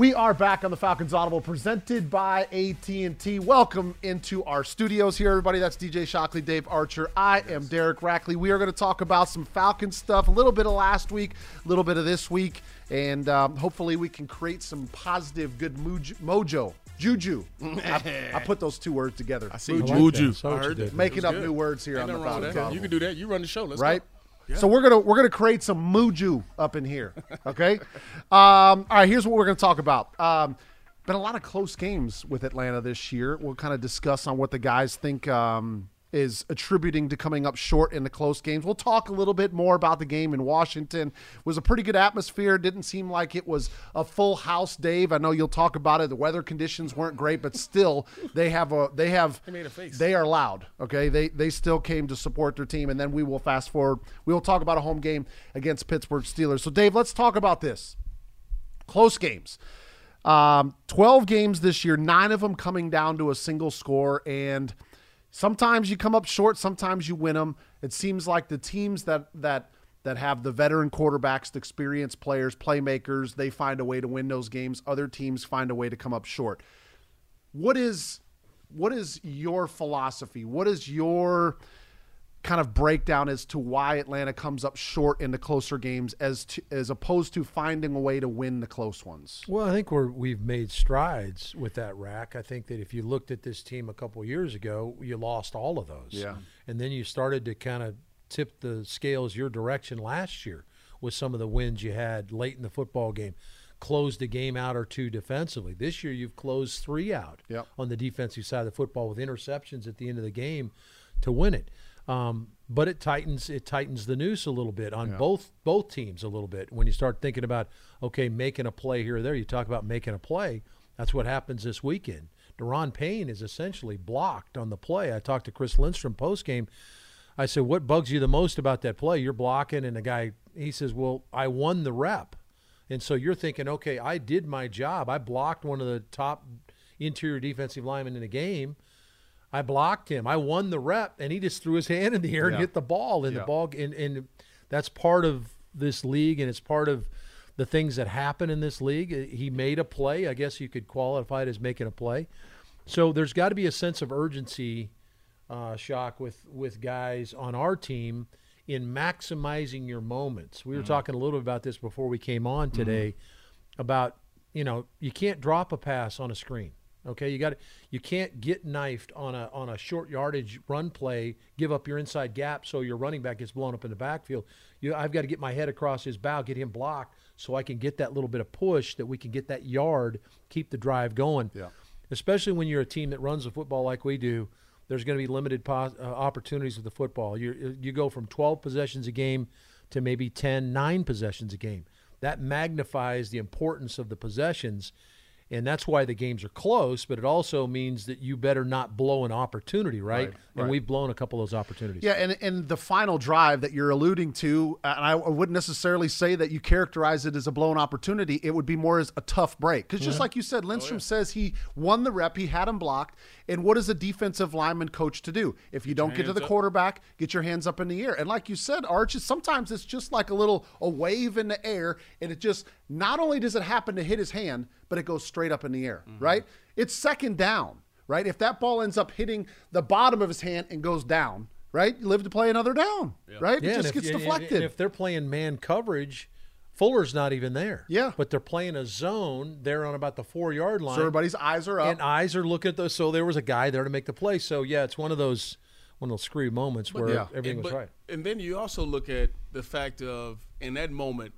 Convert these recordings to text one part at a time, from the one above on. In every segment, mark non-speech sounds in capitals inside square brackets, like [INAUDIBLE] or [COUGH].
We are back on the Falcons Audible, presented by AT&T. Welcome into our studios here, everybody. That's DJ Shockley, Dave Archer. I am Derek Rackley. We are going to talk about some Falcon stuff, a little bit of last week, a little bit of this week, and um, hopefully we can create some positive, good mojo. mojo. Juju. I, I, put those two words together. I see Juju. I heard Making up good. new words here Ain't on the Falcons Audible. You can do that. You run the show. Let's right? Go. So we're gonna we're gonna create some muju up in here. Okay. [LAUGHS] um, all right. Here's what we're gonna talk about. Um, been a lot of close games with Atlanta this year. We'll kind of discuss on what the guys think um, is attributing to coming up short in the close games. We'll talk a little bit more about the game in Washington. It was a pretty good atmosphere. Didn't seem like it was a full house, Dave. I know you'll talk about it. The weather conditions weren't great, but still they have a they have they, they are loud. Okay, they they still came to support their team, and then we will fast forward. We will talk about a home game against Pittsburgh Steelers. So Dave, let's talk about this close games. Um, 12 games this year, nine of them coming down to a single score. And sometimes you come up short, sometimes you win them. It seems like the teams that, that, that have the veteran quarterbacks, the experienced players, playmakers, they find a way to win those games. Other teams find a way to come up short. What is what is your philosophy? What is your kind of breakdown as to why Atlanta comes up short in the closer games as to, as opposed to finding a way to win the close ones? Well, I think we're we've made strides with that rack. I think that if you looked at this team a couple years ago, you lost all of those. Yeah. And then you started to kind of tip the scales your direction last year with some of the wins you had late in the football game. Closed a game out or two defensively. This year you've closed three out yep. on the defensive side of the football with interceptions at the end of the game to win it. Um, but it tightens it tightens the noose a little bit on Yeah. both both teams a little bit when you start thinking about okay making a play here or there. You talk about making a play. That's what happens this weekend. Daron Payne is essentially blocked on the play. I talked to Chris Lindstrom post game. I said, "What bugs you the most about that play? You're blocking." And the guy he says, "Well, I won the rep." And so you're thinking, "Okay, I did my job. I blocked one of the top interior defensive linemen in the game." I blocked him. I won the rep, and he just threw his [LAUGHS] hand in the air and hit the ball. And Yeah. the ball, and, and that's part of this league, and it's part of the things that happen in this league. Uh, He made a play. I guess you could qualify it as making a play. So there's got to be a sense of urgency, uh, shock with with guys on our team in maximizing your moments. We were talking a little bit about this before we came on today about you know you can't drop a pass on a screen. Okay, you got you can't get knifed on a on a short yardage run play, give up your inside gap so your running back gets blown up in the backfield. You, I've got to get my head across his bow, get him blocked, so I can get that little bit of push that we can get that yard, keep the drive going. Yeah. Especially when you're a team that runs the football like we do, there's going to be limited pos- uh, opportunities with the football. You you go from 12 possessions a game to maybe 10, 9 possessions a game. That magnifies the importance of the possessions and that's why the games are close. But it also means that you better not blow an opportunity, right? Right, and right. we've blown a couple of those opportunities. Yeah, and and the final drive that you're alluding to, and I wouldn't necessarily say that you characterize it as a blown opportunity. It would be more as a tough break because just like you said, Lindstrom says he won the rep, he had him blocked. And what is a defensive lineman coach to do? If you don't get to the up. quarterback, get your hands up in the air. And like you said, Arches, sometimes it's just like a little a wave in the air, and it just not only does it happen to hit his hand, but it goes straight up in the air. Mm-hmm. Right? It's second down. Right? If that ball ends up hitting the bottom of his hand and goes down, right? You live to play another down, right? Yeah, it just gets and- deflected. And if they're playing man coverage, Fuller's not even there. Yeah. but they're playing a zone. They're on about the four yard line. so everybody's eyes are up. and eyes are looking at those. So there was a guy there to make the play. So yeah, it's one of those one of those screwy moments where yeah. everything and, was but- right. And then you also look at the fact of in that moment,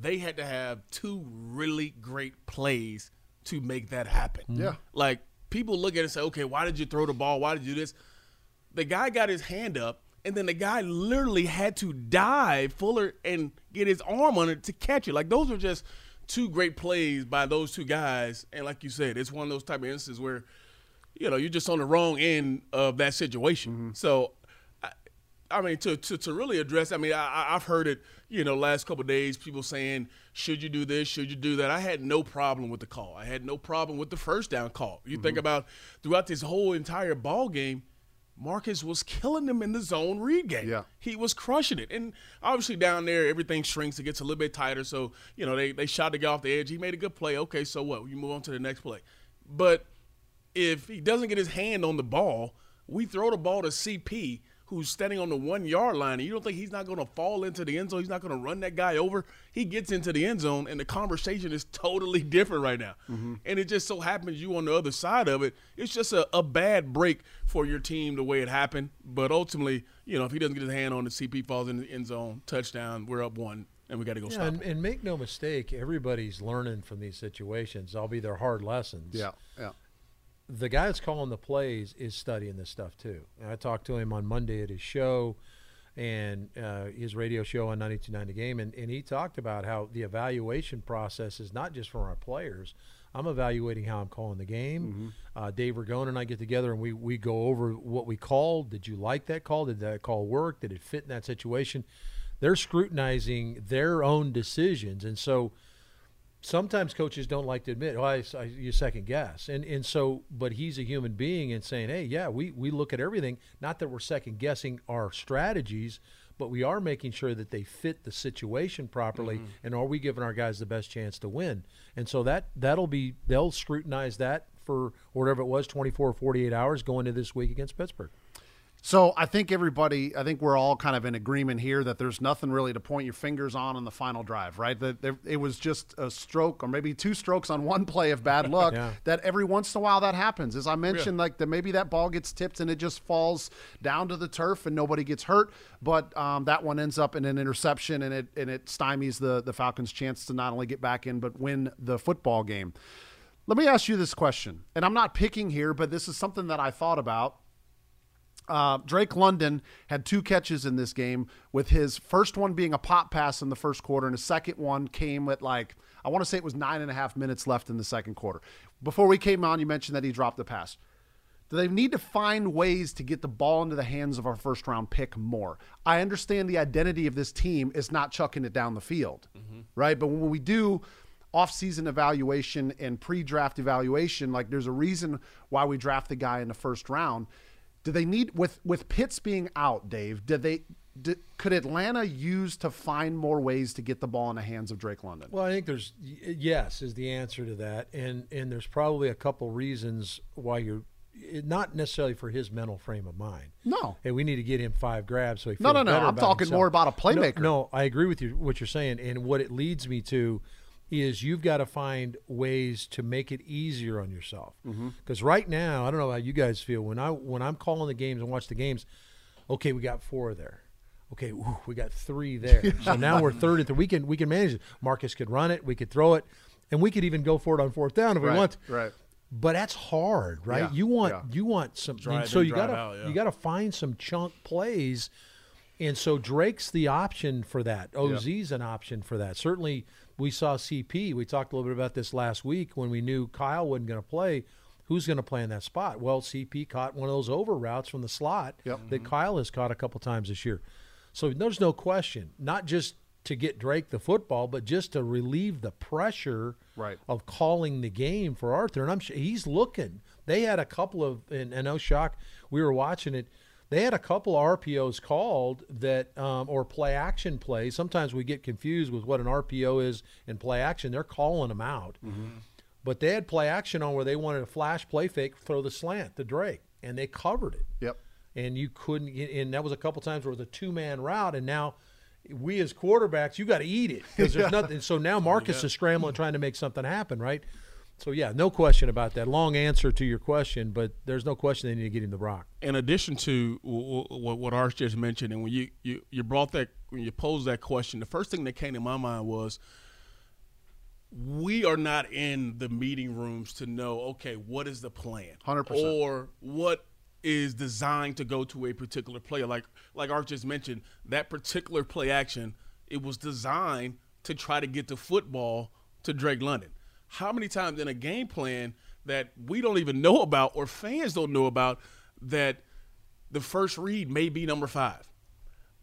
they had to have two really great plays to make that happen. Mm-hmm. Yeah. Like people look at it and say, okay, why did you throw the ball? Why did you do this? The guy got his hand up, and then the guy literally had to dive Fuller and get his arm on it to catch it. Like those are just two great plays by those two guys. And like you said, it's one of those type of instances where, you know, you're just on the wrong end of that situation. Mm-hmm. So I, I mean, to, to, to really address, I mean, I, I've heard it, you know, last couple of days, people saying, should you do this? Should you do that? I had no problem with the call. I had no problem with the first down call. You think mm-hmm. about throughout this whole entire ball game, Marcus was killing them in the zone read game. Yeah. He was crushing it. And obviously down there, everything shrinks. It gets a little bit tighter. So, you know, they, they shot the guy off the edge. He made a good play. Okay, so what? You move on to the next play. But if he doesn't get his hand on the ball, we throw the ball to CP who's standing on the one yard line, and you don't think he's not going to fall into the end zone? He's not going to run that guy over. He gets into the end zone, and the conversation is totally different right now. Mm-hmm. And it just so happens you on the other side of it. It's just a, a, bad break for your team the way it happened. But ultimately, you know, if he doesn't get his hand on the CP falls in the end zone, touchdown, we're up one. And we got to go yeah, stop. And, and, make no mistake, everybody's learning from these situations. I'll be their hard lessons. Yeah, yeah the guy that's calling the plays is studying this stuff too. And I talked to him on Monday at his show and uh, his radio show on 92.9 The Game, and, and he talked about how the evaluation process is not just for our players. I'm evaluating how I'm calling the game. Mm-hmm. Uh, Dave Ragone and I get together and we, we go over what we called. Did you like that call? Did that call work? Did it fit in that situation? They're scrutinizing their own decisions. And so – sometimes coaches don't like to admit, oh, I, I, you second guess. And, and so, but he's a human being and saying, hey, yeah, we, we look at everything. Not that we're second guessing our strategies, but we are making sure that they fit the situation properly. Mm-hmm. And are we giving our guys the best chance to win? And so that, that'll be, they'll scrutinize that for whatever it was, 24 or 48 hours going into this week against Pittsburgh. So I think everybody, I think we're all kind of in agreement here that there's nothing really to point your fingers on in the final drive, right? That it was just a stroke or maybe two strokes on one play of bad [LAUGHS] luck. yeah. That every once in a while that happens. As I mentioned, yeah. like that maybe that ball gets tipped and it just falls down to the turf and nobody gets hurt, but um, that one ends up in an interception and it and it stymies the the Falcons' chance to not only get back in but win the football game. Let me ask you this question, and I'm not picking here, but this is something that I thought about uh, Drake London had two catches in this game, with his first one being a pop pass in the first quarter, and his second one came at like, I want to say it was nine and a half minutes left in the second quarter. Before we came on, you mentioned that he dropped the pass. Do they need to find ways to get the ball into the hands of our first round pick more? I understand the identity of this team is not chucking it down the field, mm-hmm. right? But when we do off-season evaluation and pre-draft evaluation, like there's a reason why we draft the guy in the first round – do they need with with Pitts being out, Dave? Did they did, could Atlanta use to find more ways to get the ball in the hands of Drake London? Well, I think there's yes is the answer to that, and and there's probably a couple reasons why you're not necessarily for his mental frame of mind. No, hey, we need to get him five grabs so he no no no. I'm talking himself. more about a playmaker. No, no, I agree with you what you're saying, and what it leads me to is you've got to find ways to make it easier on yourself. Because mm-hmm. right now, I don't know how you guys feel when I when I'm calling the games and watch the games. Okay, we got four there. Okay, ooh, we got three there. [LAUGHS] so now we're third and third. We can we can manage it. Marcus could run it. We could throw it, and we could even go for it on fourth down if right, we want. Right. But that's hard, right? Yeah, you want yeah. you want some. Drive so in, you gotta out, yeah. you gotta find some chunk plays. And so Drake's the option for that. OZ's an option for that. Certainly, we saw CP. We talked a little bit about this last week when we knew Kyle wasn't going to play. Who's going to play in that spot? Well, CP caught one of those over routes from the slot yep. that mm-hmm. Kyle has caught a couple times this year. So there's no question, not just to get Drake the football, but just to relieve the pressure right. of calling the game for Arthur. And I'm sure he's looking. They had a couple of, and, and no shock, we were watching it they had a couple RPOs called that, um, or play action plays. Sometimes we get confused with what an RPO is and play action. They're calling them out. Mm-hmm. But they had play action on where they wanted a flash play fake, throw the slant to Drake, and they covered it. Yep. And you couldn't, and that was a couple times where it was a two man route, and now we as quarterbacks, you got to eat it because there's [LAUGHS] nothing. So now Marcus is scrambling, trying to make something happen, right? So yeah, no question about that. Long answer to your question, but there's no question they need to get him the rock. In addition to what what Arch just mentioned, and when you, you you brought that when you posed that question, the first thing that came to my mind was we are not in the meeting rooms to know okay what is the plan, hundred percent, or what is designed to go to a particular player. Like like Arch just mentioned, that particular play action it was designed to try to get the football to Drake London how many times in a game plan that we don't even know about or fans don't know about that the first read may be number five.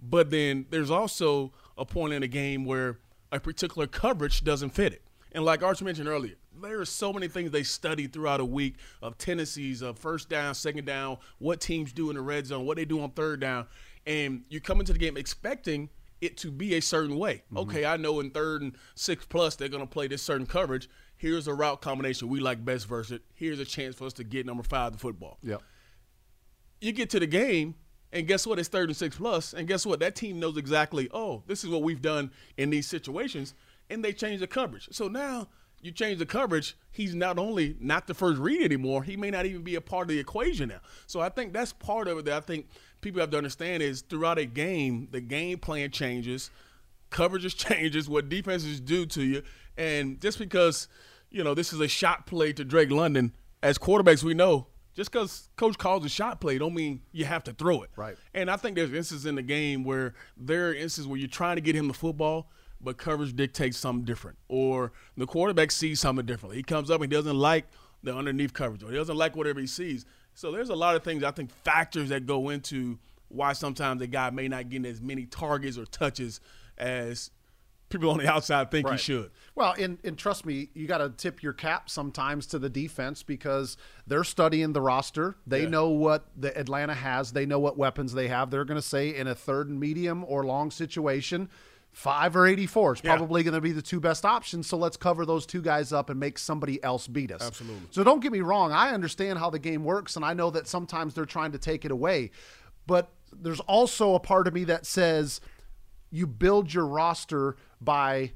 But then there's also a point in a game where a particular coverage doesn't fit it. And like Arch mentioned earlier, there are so many things they study throughout a week of tendencies of first down, second down, what teams do in the red zone, what they do on third down, and you come into the game expecting it to be a certain way. Mm-hmm. Okay, I know in third and six plus they're going to play this certain coverage. Here's a route combination we like best versus it. Here's a chance for us to get number five the football. Yep. You get to the game, and guess what? It's third and six plus, and guess what? That team knows exactly. Oh, this is what we've done in these situations, and they change the coverage. So now you change the coverage, he's not only not the first read anymore, he may not even be a part of the equation now. So I think that's part of it that I think people have to understand is throughout a game, the game plan changes, coverages [LAUGHS] changes, what defenses do to you. And just because, you know, this is a shot play to Drake London, as quarterbacks we know, just because coach calls a shot play don't mean you have to throw it. Right. And I think there's instances in the game where there are instances where you're trying to get him the football – but coverage dictates something different. Or the quarterback sees something differently. He comes up and he doesn't like the underneath coverage, or he doesn't like whatever he sees. So there's a lot of things I think factors that go into why sometimes a guy may not get as many targets or touches as people on the outside think right. he should. Well, and, and trust me, you got to tip your cap sometimes to the defense because they're studying the roster. They yeah. know what the Atlanta has. They know what weapons they have. They're going to say in a third and medium or long situation – five or 84 is probably yeah. going to be the two best options. So let's cover those two guys up and make somebody else beat us. Absolutely. So don't get me wrong. I understand how the game works, and I know that sometimes they're trying to take it away. But there's also a part of me that says you build your roster by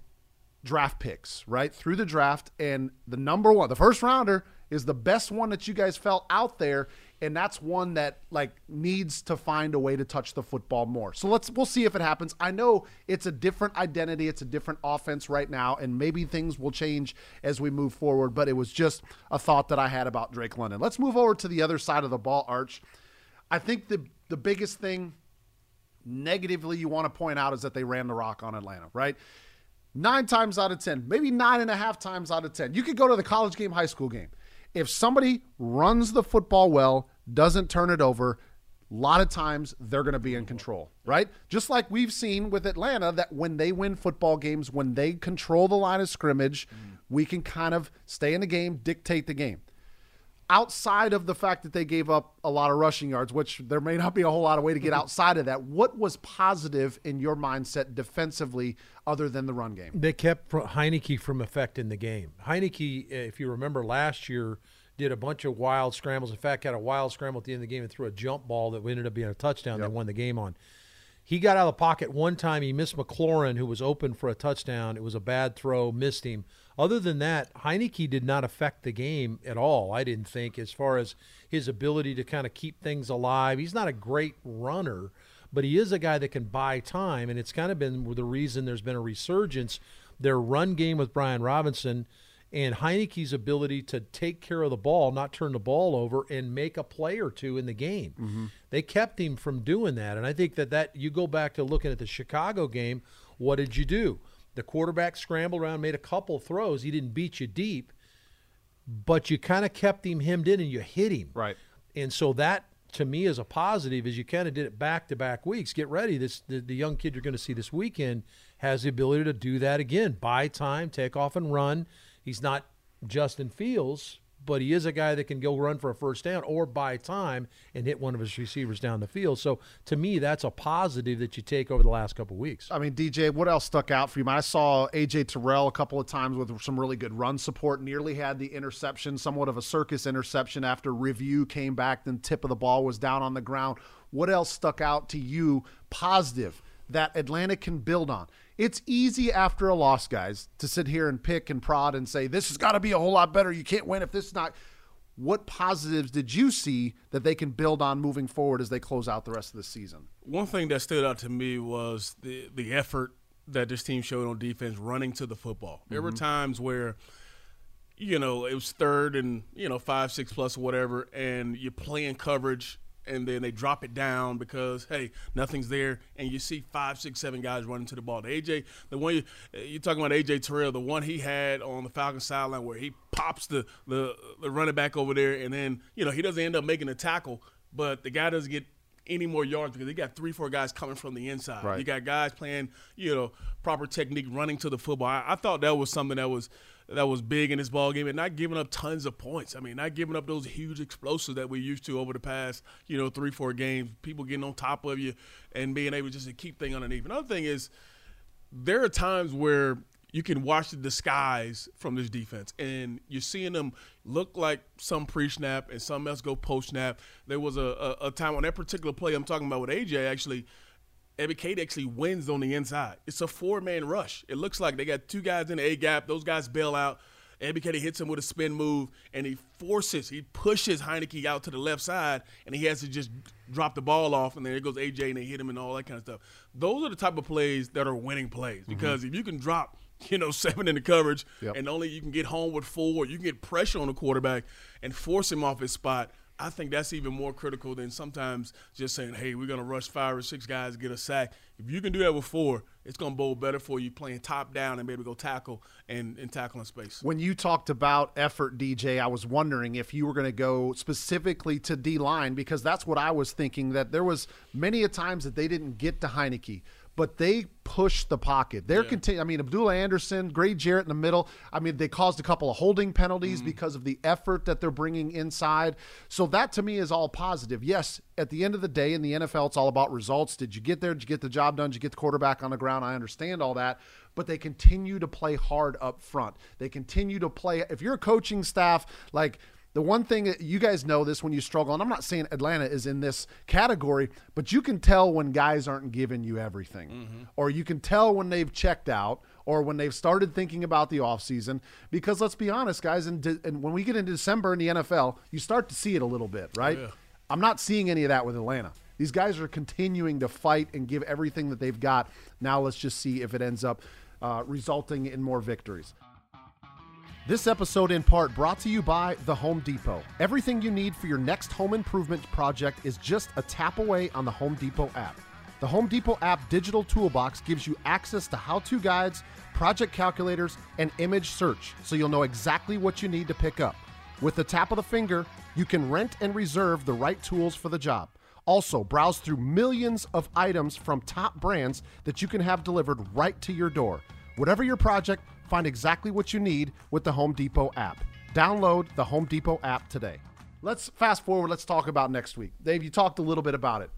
draft picks, right? Through the draft. And the number one, the first rounder, is the best one that you guys felt out there and that's one that like needs to find a way to touch the football more. So let's we'll see if it happens. I know it's a different identity, it's a different offense right now, and maybe things will change as we move forward. But it was just a thought that I had about Drake London. Let's move over to the other side of the ball, Arch. I think the the biggest thing negatively you want to point out is that they ran the rock on Atlanta, right? Nine times out of ten, maybe nine and a half times out of ten. You could go to the college game, high school game if somebody runs the football well, doesn't turn it over, a lot of times they're going to be in control, right? Just like we've seen with Atlanta that when they win football games, when they control the line of scrimmage, mm. we can kind of stay in the game, dictate the game outside of the fact that they gave up a lot of rushing yards, which there may not be a whole lot of way to get mm-hmm. outside of that, what was positive in your mindset defensively other than the run game? They kept Heinicke from affecting the game. Heinicke, eh, if you remember last year, did a bunch of wild scrambles. In fact, had a wild scramble at the end of the game and threw a jump ball that ended up being a touchdown. Yep. They won the game on. He got out of the pocket one time. He missed McLaurin, who was open for a touchdown. It was a bad throw, missed him. Other than that, Heinicke did not affect the game at all, I didn't think, as far as his ability to kind of keep things alive. He's not a great runner, but he is a guy that can buy time, and it's kind of been the reason there's been a resurgence. Their run game with Brian Robinson and Heinicke's ability to take care of the ball, not turn the ball over, and make a play or two in the game. Mm-hmm. They kept him from doing that, and I think that that you go back to looking at the Chicago game. What did you do? The quarterback scrambled around, made a couple throws. He didn't beat you deep, but you kind of kept him hemmed in and you hit him. Right. And so that to me is a positive is you kind of did it back to back weeks. Get ready. This the, the young kid you're going to see this weekend has the ability to do that again. Buy time, take off and run. He's not Justin Fields, but he is a guy that can go run for a first down or buy time and hit one of his receivers down the field. So to me, that's a positive that you take over the last couple weeks. I mean, DJ, what else stuck out for you? I saw AJ Terrell a couple of times with some really good run support. Nearly had the interception, somewhat of a circus interception after review came back. Then tip of the ball was down on the ground. What else stuck out to you positive that Atlanta can build on? It's easy after a loss, guys, to sit here and pick and prod and say, this has got to be a whole lot better. You can't win if this is not. What positives did you see that they can build on moving forward as they close out the rest of the season? One thing that stood out to me was the, the effort that this team showed on defense running to the football. There mm-hmm. were times where you know, it was third and, you know, five, six plus, whatever, and you're playing coverage and then they drop it down because hey, nothing's there, and you see five, six, seven guys running to the ball. The AJ, the one you, you're talking about, AJ Terrell, the one he had on the Falcons sideline where he pops the the the running back over there, and then you know he doesn't end up making a tackle, but the guy doesn't get any more yards because they got three, four guys coming from the inside. Right. You got guys playing, you know, proper technique, running to the football. I, I thought that was something that was that was big in this ball game and not giving up tons of points. I mean, not giving up those huge explosives that we used to over the past, you know, three, four games. People getting on top of you and being able just to keep things underneath. Another thing is there are times where you can watch the disguise from this defense, and you're seeing them look like some pre-snap and some else go post-snap. There was a, a, a time on that particular play I'm talking about with AJ actually – Ebiketie actually wins on the inside. It's a four man rush. It looks like they got two guys in the A gap. Those guys bail out. Ebiketie hits him with a spin move, and he forces, he pushes Heinicke out to the left side, and he has to just drop the ball off, and then there goes AJ, and they hit him and all that kind of stuff. Those are the type of plays that are winning plays mm-hmm. because mm-hmm. if you can drop, you know, [LAUGHS] seven in the coverage, yep. and only you can get home with four, you can get pressure on the quarterback and force him off his spot – I think that's even more critical than sometimes just saying, hey, we're going to rush five or six guys, get a sack. If you can do that with four, it's going to bowl better for you playing top down and maybe go tackle and, and tackle in space. When you talked about effort, DJ, I was wondering if you were going to go specifically to D line because that's what I was thinking that there was many a times that they didn't get to Heinicke but they push the pocket. They're yeah. continu- I mean, Abdullah Anderson, Grady Jarrett in the middle. I mean, they caused a couple of holding penalties mm. because of the effort that they're bringing inside. So that to me is all positive. Yes, at the end of the day in the NFL, it's all about results. Did you get there? Did you get the job done? Did you get the quarterback on the ground? I understand all that, but they continue to play hard up front. They continue to play. If you're a coaching staff, like the one thing that you guys know this when you struggle, and I'm not saying Atlanta is in this category, but you can tell when guys aren't giving you everything, mm-hmm. or you can tell when they've checked out, or when they've started thinking about the offseason. Because let's be honest, guys, and, de- and when we get into December in the NFL, you start to see it a little bit, right? Yeah. I'm not seeing any of that with Atlanta. These guys are continuing to fight and give everything that they've got. Now let's just see if it ends up uh, resulting in more victories. This episode, in part, brought to you by The Home Depot. Everything you need for your next home improvement project is just a tap away on the Home Depot app. The Home Depot app digital toolbox gives you access to how to guides, project calculators, and image search so you'll know exactly what you need to pick up. With the tap of the finger, you can rent and reserve the right tools for the job. Also, browse through millions of items from top brands that you can have delivered right to your door. Whatever your project, Find exactly what you need with the Home Depot app. Download the Home Depot app today. Let's fast forward. Let's talk about next week. Dave, you talked a little bit about it.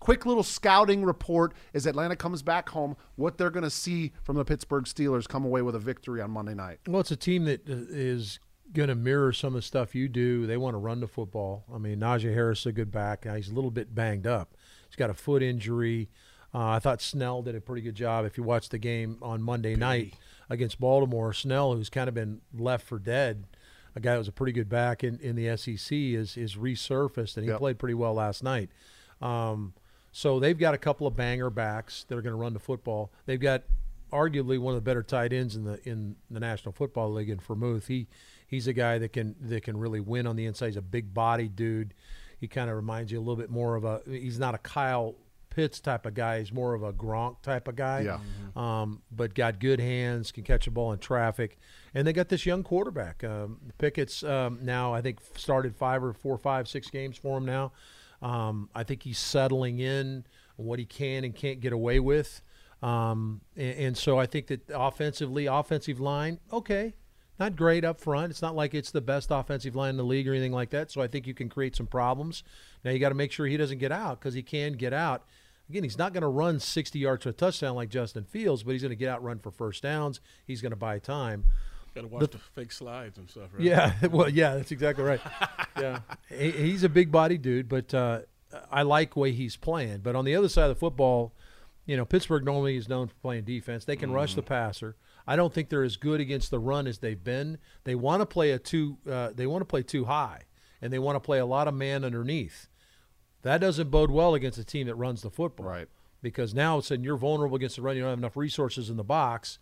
Quick little scouting report as Atlanta comes back home, what they're going to see from the Pittsburgh Steelers come away with a victory on Monday night. Well, it's a team that uh, going to mirror some of the stuff you do. They want to run the football. I mean, Najee Harris is a good back. He's a little bit banged up. He's got a foot injury. Uh, I thought Snell did a pretty good job. If you watch the game on Monday night, against Baltimore. Snell, who's kind of been left for dead, a guy who was a pretty good back in, in the SEC, is is resurfaced, and he yep. played pretty well last night. Um, so they've got a couple of banger backs that are going to run the football. They've got arguably one of the better tight ends in the in the National Football League in Freiermuth. He he's a guy that can that can really win on the inside. He's a big body dude. He kind of reminds you a little bit more of a. He's not a Kyle Pitts type of guy. He's more of a Gronk type of guy. Yeah. Mm-hmm. Um, but got good hands, can catch a ball in traffic, and they got this young quarterback. Um, Pickett's um, now I think started five or four, five, six games for him now. Um, I think he's settling in what he can and can't get away with. Um, and, and, so I think that offensively, offensive line, okay, not great up front. It's not like it's the best offensive line in the league or anything like that. So I think you can create some problems. Now you got to make sure he doesn't get out because he can get out. Again, he's not going to run 60 yards to a touchdown like Justin Fields, but he's going to get out, run for first downs. He's going to buy time. Got to watch the, the, fake slides and stuff, right? Yeah, [LAUGHS] well, yeah, that's exactly right. [LAUGHS] yeah, he, he's a big body dude, but uh, I like the way he's playing. But on the other side of the football, you know, Pittsburgh normally is known for playing defense. They can mm. rush the passer. I don't think they're as good against the run as they've been. They want to play a too. Uh, they want to play too high, and they want to play a lot of man underneath. That doesn't bode well against a team that runs the football. Right. Because now it's sudden you're vulnerable against the run. You don't have enough resources in the box.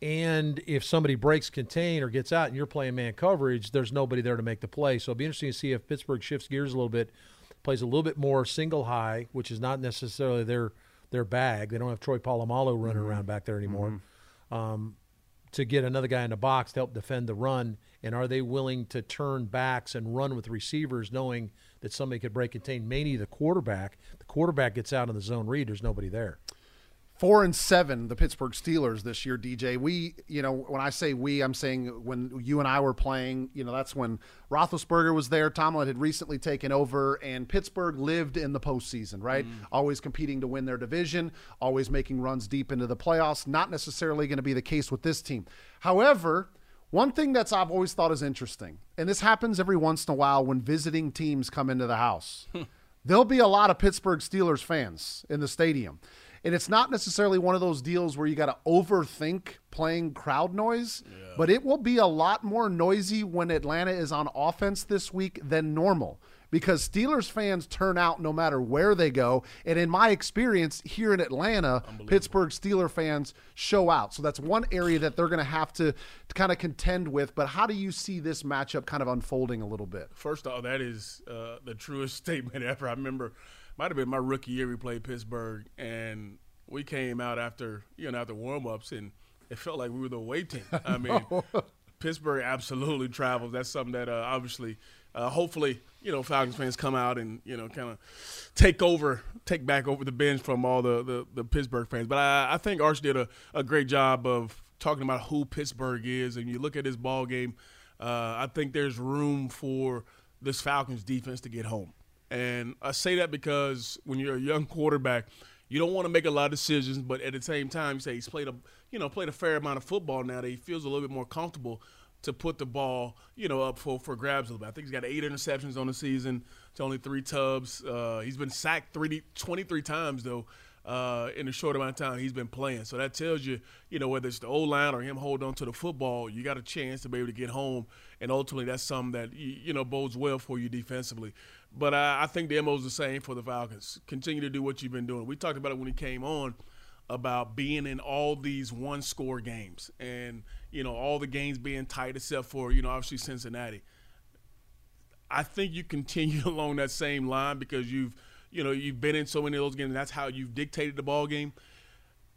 And if somebody breaks contain or gets out and you're playing man coverage, there's nobody there to make the play. So it'll be interesting to see if Pittsburgh shifts gears a little bit, plays a little bit more single high, which is not necessarily their their bag. They don't have Troy Polamalu running mm-hmm. around back there anymore. Mm-hmm. Um, to get another guy in the box to help defend the run, and are they willing to turn backs and run with receivers, knowing – that somebody could break contain, mainly the quarterback. The quarterback gets out in the zone read, there's nobody there. four and seven, the Pittsburgh Steelers this year, DJ. We, you know, when I say we, I'm saying when you and I were playing, you know, that's when Roethlisberger was there. Tomlin had recently taken over, and Pittsburgh lived in the postseason, right? Mm. Always competing to win their division, always making runs deep into the playoffs. Not necessarily going to be the case with this team. However, one thing that's I've always thought is interesting, and this happens every once in a while when visiting teams come into the house. Hmm. There'll be a lot of Pittsburgh Steelers fans in the stadium. And it's not necessarily one of those deals where you got to overthink playing crowd noise, but it will be a lot more noisy when Atlanta is on offense this week than normal because Steelers fans turn out no matter where they go. And in my experience here in Atlanta, Pittsburgh Steeler fans show out. So that's one area that they're going to have to, to kind of contend with. But how do you see this matchup kind of unfolding a little bit? First off, that is uh, the truest [LAUGHS] statement ever. I remember, might have been my rookie year. We played Pittsburgh, and we came out after you know after warm ups, and it felt like we were the away team. I [LAUGHS] mean, Pittsburgh absolutely travels. That's something that uh, obviously, uh, hopefully, you know, Falcons fans come out and you know kind of take over, take back over the bench from all the the, the Pittsburgh fans. But I, I think Arch did a, a great job of talking about who Pittsburgh is, and you look at this ball game. Uh, I think there's room for this Falcons defense to get home. And I say that because when you're a young quarterback, you don't want to make a lot of decisions, but at the same time, you say he's played a you know played a fair amount of football now that he feels a little bit more comfortable to put the ball you know up for for grabs a little bit. I think he's got eight interceptions on the season to only three tubs. Uh, he's been sacked 30, 23 times though. Uh, in a short amount of time he's been playing. So that tells you, you know, whether it's the old line or him holding on to the football, you got a chance to be able to get home. And ultimately, that's something that, you, you know, bodes well for you defensively. But I, I think the MO is the same for the Falcons. Continue to do what you've been doing. We talked about it when he came on about being in all these one score games and, you know, all the games being tight except for, you know, obviously Cincinnati. I think you continue [LAUGHS] along that same line because you've – you know, you've been in so many of those games. that's how you've dictated the ball game.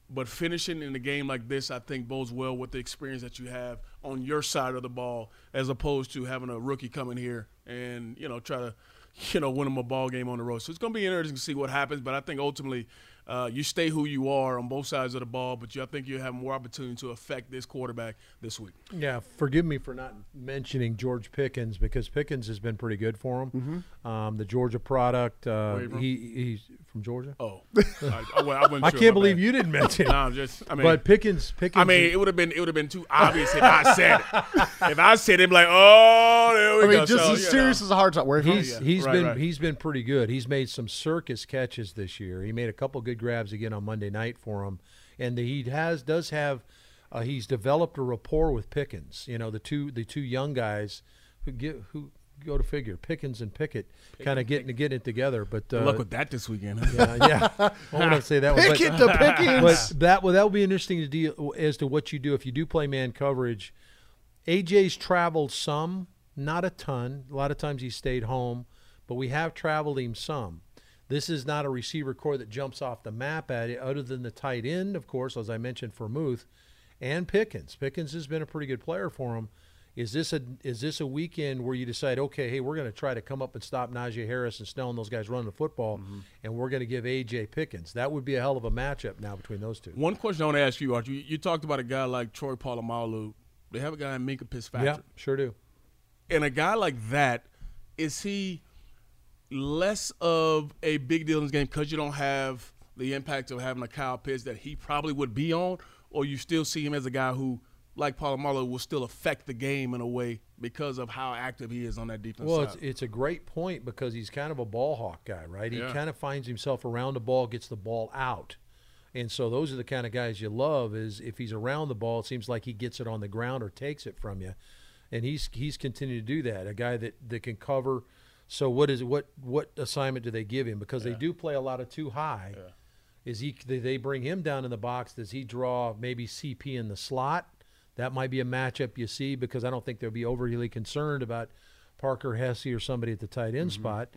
But finishing in a game like this, I think bodes well with the experience that you have on your side of the ball, as opposed to having a rookie come in here and you know try to, [LAUGHS] you know, win them a ball game on the road. So it's going to be interesting to see what happens. But I think ultimately, uh, you stay who you are on both sides of the ball, but you, I think you have more opportunity to affect this quarterback this week. Yeah, forgive me for not mentioning George Pickens because Pickens has been pretty good for him. Mm-hmm. Um, the Georgia product, uh, he, he's from Georgia. Oh, I, well, I, [LAUGHS] I sure, can't believe bad. you didn't mention it. no, just I mean, but Pickens, Pickens. I mean, it would have been it would have been too obvious if I said it. [LAUGHS] If I said it, like, oh, there we go. I mean, go. just so, as serious know. as a hard time. Where he's yeah. he's Right, been right. he's been pretty good. He's made some circus catches this year. He made a couple good grabs again on Monday night for him, and he has does have uh, he's developed a rapport with Pickens. You know, the two the two young guys who get who go to figure Pickens and Pickett kind of getting getting it together. But uh, Good luck with that this weekend. yeah, yeah. [LAUGHS] I want to say that one. But- to Pickens. but that well, that will be interesting to deal as to what you do if you do play man coverage. AJ's traveled some, not a ton. A lot of times he stayed home, but we have traveled him some. This is not a receiver core that jumps off the map at it, other than the tight end, of course, as I mentioned Freiermuth, and Pickens. Pickens has been a pretty good player for him. Is this a is this a weekend where you decide, okay, hey, we're going to try to come up and stop Najee Harris and Snell and those guys running the football, mm-hmm. and we're going to give AJ Pickens? That would be a hell of a matchup now between those two. One question I want to ask you, Archie. You, you talked about a guy like Troy Polamalu. They have a guy in Minkah Fitzpatrick. Yeah, sure do. And a guy like that, is he less of a big deal in this game because you don't have the impact of having a Kyle Pitts that he probably would be on, or you still see him as a guy who, like Polamalu, will still affect the game in a way because of how active he is on that defense Well, side? it's, it's a great point because he's kind of a ball hawk guy, right? He Yeah. kind of finds himself around the ball, gets the ball out. And so those are the kind of guys you love is if he's around the ball, it seems like he gets it on the ground or takes it from you. And he's he's continued to do that. A guy that, that can cover. So what is what what assignment do they give him? Because they do play a lot of too high. Is he they bring him down in the box? Does he draw maybe CP in the slot? That might be a matchup you see because I don't think they'll be overly concerned about Parker Hesse or somebody at the tight end spot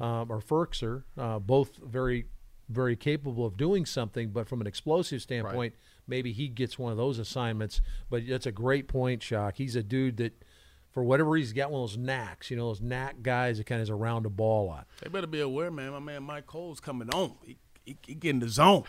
um, or Firkser. Uh, both very very capable of doing something, but from an explosive standpoint, maybe he gets one of those assignments. But that's a great point, Shock. He's a dude that, for whatever he's got one of those knacks, you know, those knack guys that kind of is around the ball a lot. They better be aware, man. My man MyCole's coming on. He, he, he getting the zone.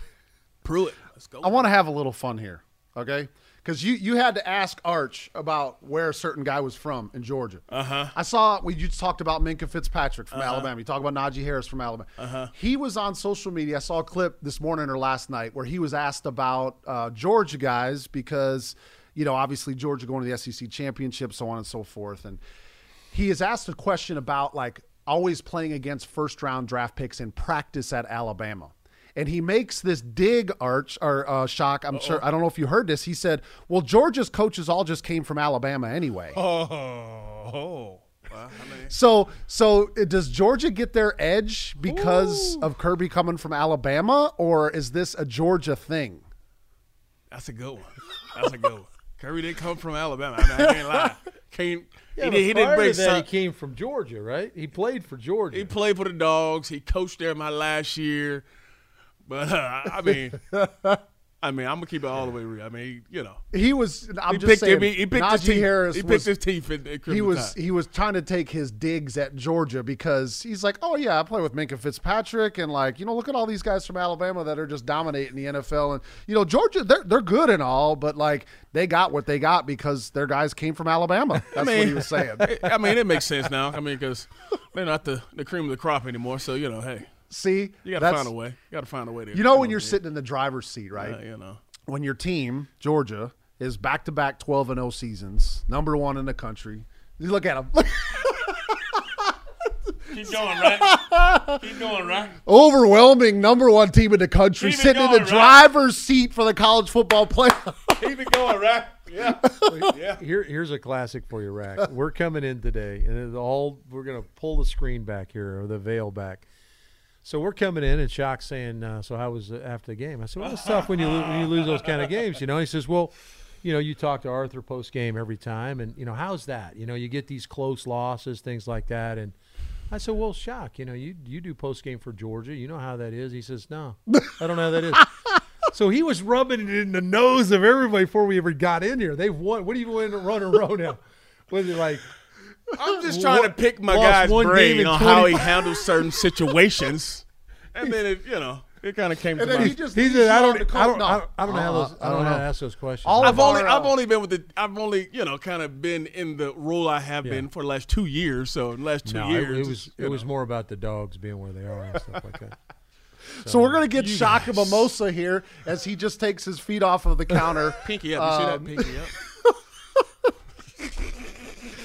Pruitt. Let's go. I want to have a little fun here, okay? Because you you had to ask Arch about where a certain guy was from in Georgia. Uh Uh-huh. I saw we you talked about Minkah Fitzpatrick from Alabama. You talked about Najee Harris from Alabama. Uh Uh-huh. huh. He was on social media. I saw a clip this morning or last night where he was asked about uh, Georgia guys because you know obviously Georgia going to the SEC championship, so on and so forth, and he is asked a question about like always playing against first round draft picks in practice at Alabama. And he makes this dig arch or uh, shock. I'm sure I don't know if you heard this. He said, "Well, Georgia's coaches all just came from Alabama anyway." Oh. Well, I mean, So, so uh, does Georgia get their edge because of Kirby coming from Alabama, or is this a Georgia thing? that's a good one. That's a good one. Kirby didn't come from Alabama. I, mean, I can't lie. Can't. Yeah, he, did, he didn't bring to that, some, he came from Georgia, right? He played for Georgia. He played for the Dogs. He coached there my last year. But uh, [LAUGHS] I mean, I mean, I'm gonna keep it all the way real. I mean, you know, He was. I'm he just picked saying. He, he picked his Najee teeth. Harris he was, picked his teeth. In, in he was Tide. he was trying to take his digs at Georgia because he's like, oh yeah, I play with Minkah Fitzpatrick and like you know look at all these guys from Alabama that are just dominating the NFL and you know Georgia they're they're good and all but like they got what they got because their guys came from Alabama. [LAUGHS] That's what he was saying. [LAUGHS] I mean, it makes sense now. I mean, because they're not the, the cream of the crop anymore. So you know, hey, See, you got to find a way. You got to find a way to. You know when you're sitting in the driver's seat, right? Uh, you know, when your team Georgia is back to back 12 and 0 seasons, number one in the country. You look at them. [LAUGHS] keep going, right? keep going, right? overwhelming number one team in the country, Keep it sitting in the right? driver's seat for the college football playoff. Keep it going, right? [LAUGHS] Yeah, yeah. Here, here's a classic for you, Rack. We're coming in today, and it's all we're gonna pull the screen back here or the veil back. So we're coming in, and Shock's saying, uh, "So how was it after the game?" I said, "Well, it's tough when you lo- when you lose those kind of games, you know." He says, "Well, you know, you talk to Arthur post game every time, and you know, how's that? You know, you get these close losses, things like that." And I said, "Well, Shock, you know, you you do post game for Georgia, you know how that is." He says, "No, I don't know how that is." [LAUGHS] So he was rubbing it in the nose of everybody before we ever got in here. They've won. What do you win run a row now? Was it like I'm just trying to pick my lost guy's one game brain in on how 20 he handles certain [LAUGHS] situations, and then it, you know, it kind of came And to then my. he just he leaves said? you I on don't. the court. I don't. No. I don't, I don't know how Uh, those. I I don't don't know how to ask those questions. All I've of only our, I've uh, only been with the I've only you know kind of been in the role I have Yeah. been for the last two years. So in the last two no, it, years, it was. you It was more about the dogs being where they are and stuff like that. [LAUGHS] So we're gonna get Shaka Mimosa here as he just takes his feet off of the counter. [LAUGHS] pinky up. You see Um, that pinky up?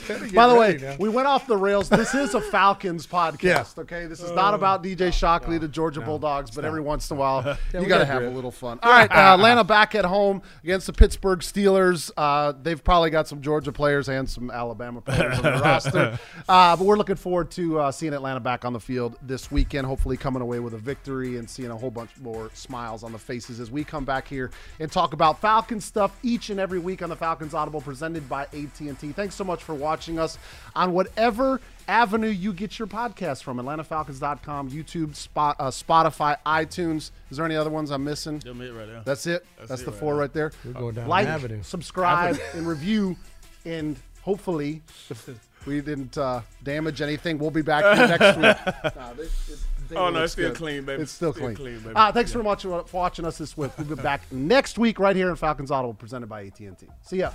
By the way, now. we went off the rails. This is a Falcons [LAUGHS] podcast, okay? This is not about DJ Shockley, the Georgia Bulldogs, but every once in a while, [LAUGHS] you got to have a little fun. [LAUGHS] All right, uh, Atlanta back at home against the Pittsburgh Steelers. Uh, they've probably got some Georgia players and some Alabama players on the roster. Uh, but we're looking forward to uh, seeing Atlanta back on the field this weekend, hopefully coming away with a victory and seeing a whole bunch more smiles on the faces as we come back here and talk about Falcons stuff each and every week on the Falcons Audible presented by AT&T. Thanks so much for watching us on whatever avenue you get your podcast from, atlantafalcons.com, YouTube, Spot, uh, Spotify, iTunes. Is there any other ones I'm missing? It right there. That's it. That's, it the right four there. right there. We're going down like, avenue. subscribe, and review, and hopefully, [LAUGHS] we didn't uh, damage anything, we'll be back next week. [LAUGHS] Nah, they- it- they Oh, no, it's still good. clean, baby. It's still, Still clean. clean, baby. Uh, thanks very much for watching us this week. We'll be back next week right here in Falcons Audible, presented by AT&T. See ya.